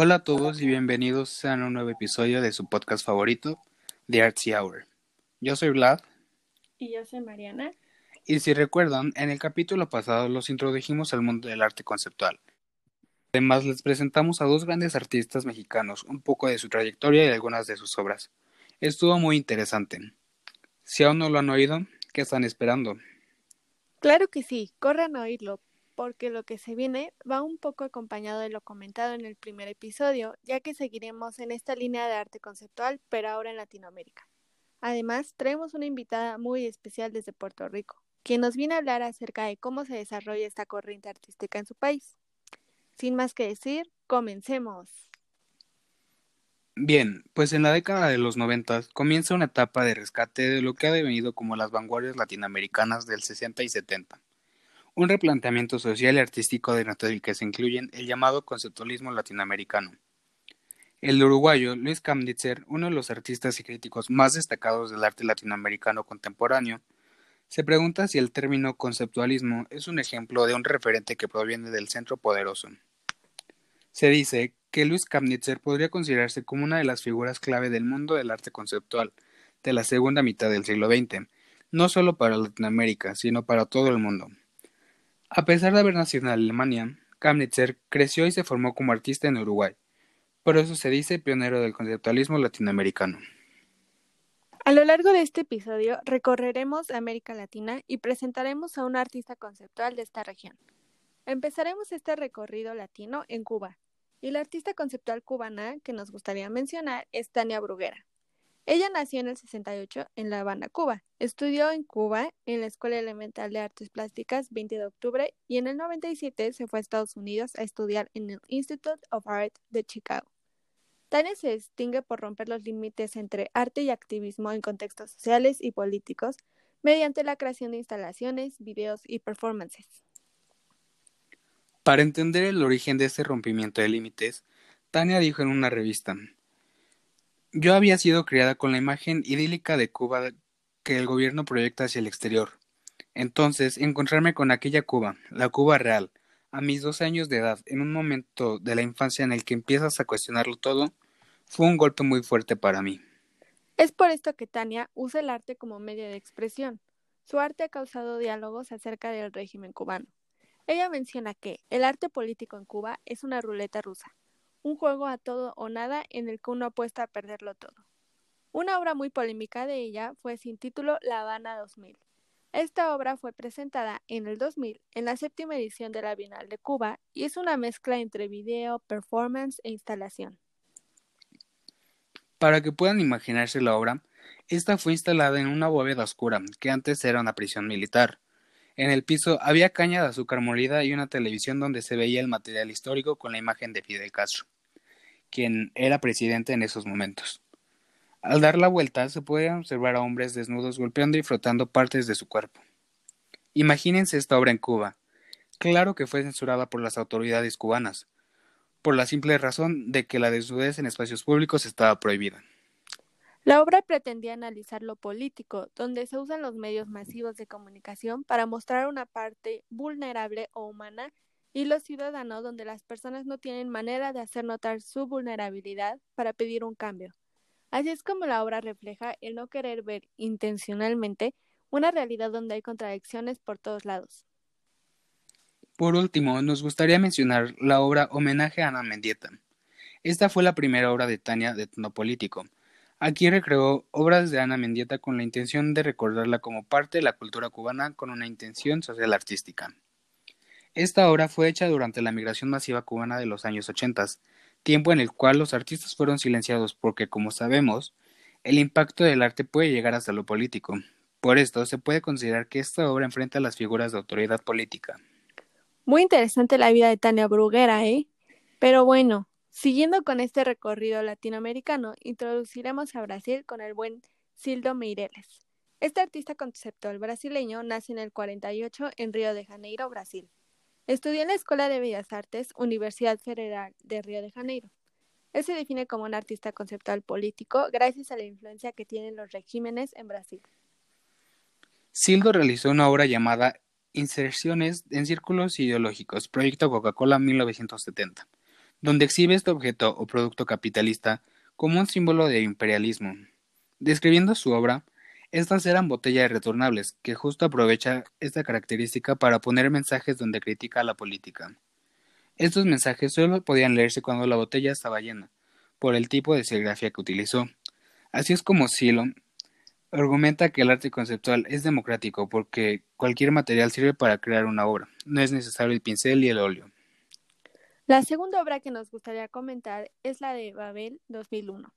Hola a todos y bienvenidos a un nuevo episodio de su podcast favorito, The Artsy Hour. Yo soy Vlad. Y yo soy Mariana. Y si recuerdan, en el capítulo pasado los introdujimos al mundo del arte conceptual. Además, les presentamos a dos grandes artistas mexicanos, un poco de su trayectoria y algunas de sus obras. Estuvo muy interesante. Si aún no lo han oído, ¿qué están esperando? Claro que sí, corran a oírlo, porque lo que se viene va un poco acompañado de lo comentado en el primer episodio, ya que seguiremos en esta línea de arte conceptual, pero ahora en Latinoamérica. Además, traemos una invitada muy especial desde Puerto Rico, quien nos viene a hablar acerca de cómo se desarrolla esta corriente artística en su país. Sin más que decir, comencemos. Bien, pues en la década de los 90 comienza una etapa de rescate de lo que ha devenido como las vanguardias latinoamericanas del 60 y 70 un replanteamiento social y artístico de el que se incluyen el llamado conceptualismo latinoamericano. El uruguayo Luis Kamnitzer, uno de los artistas y críticos más destacados del arte latinoamericano contemporáneo, se pregunta si el término conceptualismo es un ejemplo de un referente que proviene del centro poderoso. Se dice que Luis Kamnitzer podría considerarse como una de las figuras clave del mundo del arte conceptual de la segunda mitad del siglo XX, no solo para Latinoamérica, sino para todo el mundo. A pesar de haber nacido en Alemania, Kamnitzer creció y se formó como artista en Uruguay. Por eso se dice pionero del conceptualismo latinoamericano. A lo largo de este episodio recorreremos América Latina y presentaremos a un artista conceptual de esta región. Empezaremos este recorrido latino en Cuba, y la artista conceptual cubana que nos gustaría mencionar es Tania Bruguera. Ella nació en el 68 en La Habana, Cuba. Estudió en Cuba en la Escuela Elemental de Artes Plásticas 20 de octubre y en el 97 se fue a Estados Unidos a estudiar en el Institute of Art de Chicago. Tania se distingue por romper los límites entre arte y activismo en contextos sociales y políticos mediante la creación de instalaciones, videos y performances. Para entender el origen de este rompimiento de límites, Tania dijo en una revista, yo había sido criada con la imagen idílica de Cuba que el gobierno proyecta hacia el exterior. Entonces, encontrarme con aquella Cuba, la Cuba real, a mis dos años de edad, en un momento de la infancia en el que empiezas a cuestionarlo todo, fue un golpe muy fuerte para mí. Es por esto que Tania usa el arte como medio de expresión. Su arte ha causado diálogos acerca del régimen cubano. Ella menciona que el arte político en Cuba es una ruleta rusa, un juego a todo o nada en el que uno apuesta a perderlo todo. Una obra muy polémica de ella fue sin título La Habana 2000. Esta obra fue presentada en el 2000 en la séptima edición de la Bienal de Cuba y es una mezcla entre video, performance e instalación. Para que puedan imaginarse la obra, esta fue instalada en una bóveda oscura que antes era una prisión militar. En el piso había caña de azúcar molida y una televisión donde se veía el material histórico con la imagen de Fidel Castro, quien era presidente en esos momentos. Al dar la vuelta se puede observar a hombres desnudos golpeando y frotando partes de su cuerpo. Imagínense esta obra en Cuba. Claro que fue censurada por las autoridades cubanas, por la simple razón de que la desnudez en espacios públicos estaba prohibida. La obra pretendía analizar lo político, donde se usan los medios masivos de comunicación para mostrar una parte vulnerable o humana, y lo ciudadano, donde las personas no tienen manera de hacer notar su vulnerabilidad para pedir un cambio. Así es como la obra refleja el no querer ver intencionalmente una realidad donde hay contradicciones por todos lados. Por último, nos gustaría mencionar la obra Homenaje a Ana Mendieta. Esta fue la primera obra de Tania de tono político, Aquí recreó obras de Ana Mendieta con la intención de recordarla como parte de la cultura cubana con una intención social artística. Esta obra fue hecha durante la migración masiva cubana de los años 80, tiempo en el cual los artistas fueron silenciados porque, como sabemos, el impacto del arte puede llegar hasta lo político. Por esto, se puede considerar que esta obra enfrenta a las figuras de autoridad política. Muy interesante la vida de Tania Bruguera, ¿eh? Pero bueno, Siguiendo con este recorrido latinoamericano, introduciremos a Brasil con el buen Sildo Meireles. Este artista conceptual brasileño nace en el 48 en Río de Janeiro, Brasil. Estudió en la Escuela de Bellas Artes, Universidad Federal de Río de Janeiro. Él se define como un artista conceptual político gracias a la influencia que tienen los regímenes en Brasil. Sildo realizó una obra llamada Inserciones en Círculos Ideológicos, Proyecto Coca-Cola 1970 donde exhibe este objeto o producto capitalista como un símbolo de imperialismo. Describiendo su obra, estas eran botellas retornables, que justo aprovecha esta característica para poner mensajes donde critica la política. Estos mensajes solo podían leerse cuando la botella estaba llena, por el tipo de serigrafía que utilizó. Así es como Silo argumenta que el arte conceptual es democrático porque cualquier material sirve para crear una obra, no es necesario el pincel y el óleo. La segunda obra que nos gustaría comentar es la de Babel 2001.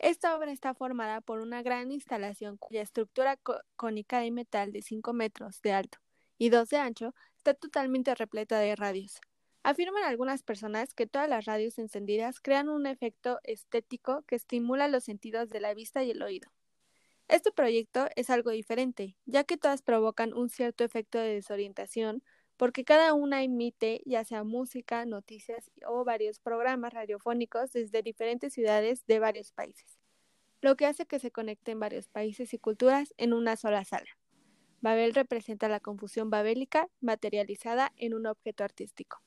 Esta obra está formada por una gran instalación cuya estructura cónica de metal de 5 metros de alto y 2 de ancho está totalmente repleta de radios. Afirman algunas personas que todas las radios encendidas crean un efecto estético que estimula los sentidos de la vista y el oído. Este proyecto es algo diferente, ya que todas provocan un cierto efecto de desorientación, porque cada una emite ya sea música, noticias o varios programas radiofónicos desde diferentes ciudades de varios países, lo que hace que se conecten varios países y culturas en una sola sala. Babel representa la confusión babélica materializada en un objeto artístico.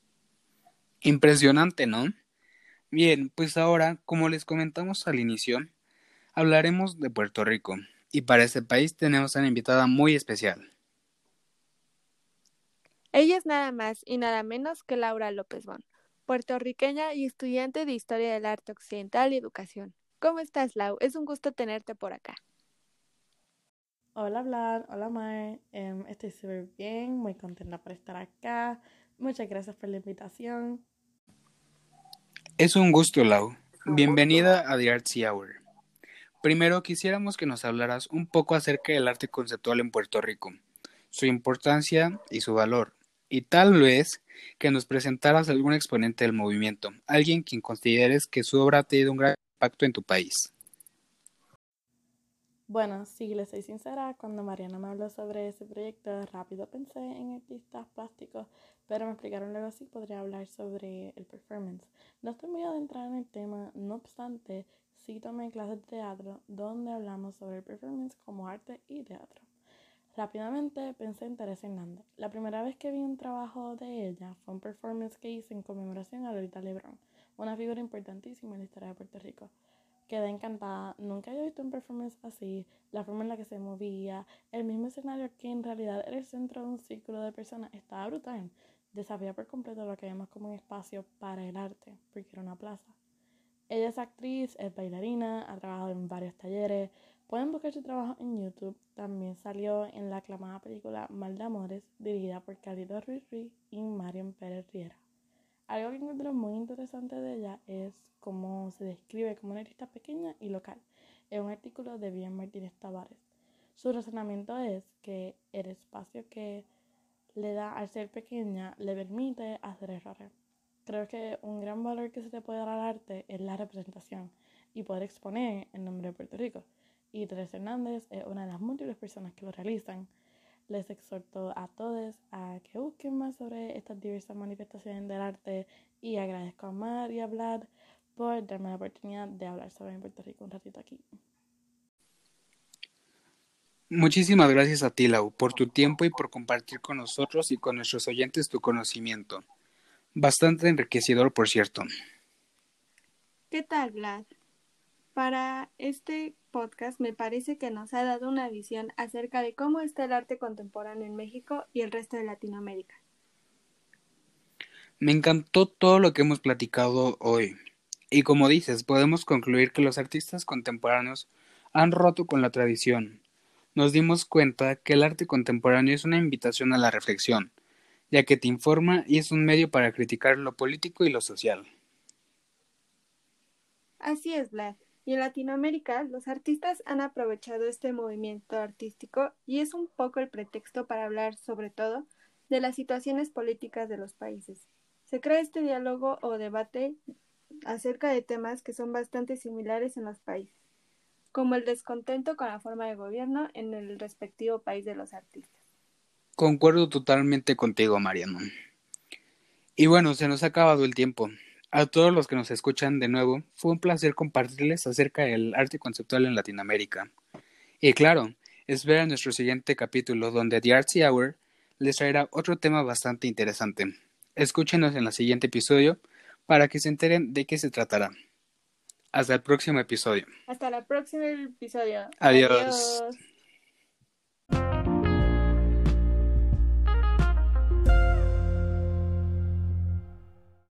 Impresionante, ¿no? Bien, pues ahora, como les comentamos al inicio, hablaremos de Puerto Rico, y para este país tenemos a una invitada muy especial. Ella es nada más y nada menos que Laura López Bon, puertorriqueña y estudiante de Historia del Arte Occidental y Educación. ¿Cómo estás, Lau? Es un gusto tenerte por acá. Hola, Vlad. Hola, Mae. Em, estoy súper bien, muy contenta por estar acá. Muchas gracias por la invitación. Es un gusto, Lau. Bienvenida a The Arts Hour. Primero quisiéramos que nos hablaras un poco acerca del arte conceptual en Puerto Rico, su importancia y su valor y tal vez que nos presentaras algún exponente del movimiento, alguien quien consideres que su obra ha tenido un gran impacto en tu país. Bueno, si le soy sincera, cuando Mariana me habló sobre ese proyecto, rápido pensé en artistas plásticos, pero me explicaron luego si podría hablar sobre el performance. No estoy muy adentrada en el tema, no obstante, sí tomé clases de teatro donde hablamos sobre el performance como arte y teatro. Rápidamente pensé en Teresa Hernández. La primera vez que vi un trabajo de ella fue un performance que hice en conmemoración a Lolita Lebrón, una figura importantísima en la historia de Puerto Rico. Quedé encantada, nunca había visto un performance así, la forma en la que se movía, el mismo escenario que en realidad era el centro de un círculo de personas, estaba brutal. Desafía por completo lo que vemos como un espacio para el arte, porque era una plaza. Ella es actriz, es bailarina, ha trabajado en varios talleres, Pueden buscar su trabajo en YouTube. También salió en la aclamada película Mal de Amores, dirigida por Carlito Ruiz Ruiz y Marion Pérez Riera. Algo que encuentro muy interesante de ella es cómo se describe como una artista pequeña y local, en un artículo de Bien Martínez Tavares. Su razonamiento es que el espacio que le da al ser pequeña le permite hacer errores. Creo que un gran valor que se te puede dar al arte es la representación y poder exponer el nombre de Puerto Rico y Teresa Hernández es una de las múltiples personas que lo realizan. Les exhorto a todos a que busquen más sobre estas diversas manifestaciones del arte y agradezco a Mar y a Vlad por darme la oportunidad de hablar sobre Puerto Rico un ratito aquí. Muchísimas gracias a ti, Lau, por tu tiempo y por compartir con nosotros y con nuestros oyentes tu conocimiento. Bastante enriquecedor, por cierto. ¿Qué tal, Vlad? Para este podcast me parece que nos ha dado una visión acerca de cómo está el arte contemporáneo en México y el resto de Latinoamérica. Me encantó todo lo que hemos platicado hoy. Y como dices, podemos concluir que los artistas contemporáneos han roto con la tradición. Nos dimos cuenta que el arte contemporáneo es una invitación a la reflexión, ya que te informa y es un medio para criticar lo político y lo social. Así es, Vlad. Y en Latinoamérica, los artistas han aprovechado este movimiento artístico y es un poco el pretexto para hablar sobre todo de las situaciones políticas de los países. Se crea este diálogo o debate acerca de temas que son bastante similares en los países, como el descontento con la forma de gobierno en el respectivo país de los artistas. Concuerdo totalmente contigo, Mariano. Y bueno, se nos ha acabado el tiempo. A todos los que nos escuchan de nuevo, fue un placer compartirles acerca del arte conceptual en Latinoamérica. Y claro, espera nuestro siguiente capítulo donde The Artsy Hour les traerá otro tema bastante interesante. Escúchenos en el siguiente episodio para que se enteren de qué se tratará. Hasta el próximo episodio. Hasta el próximo episodio. Adiós.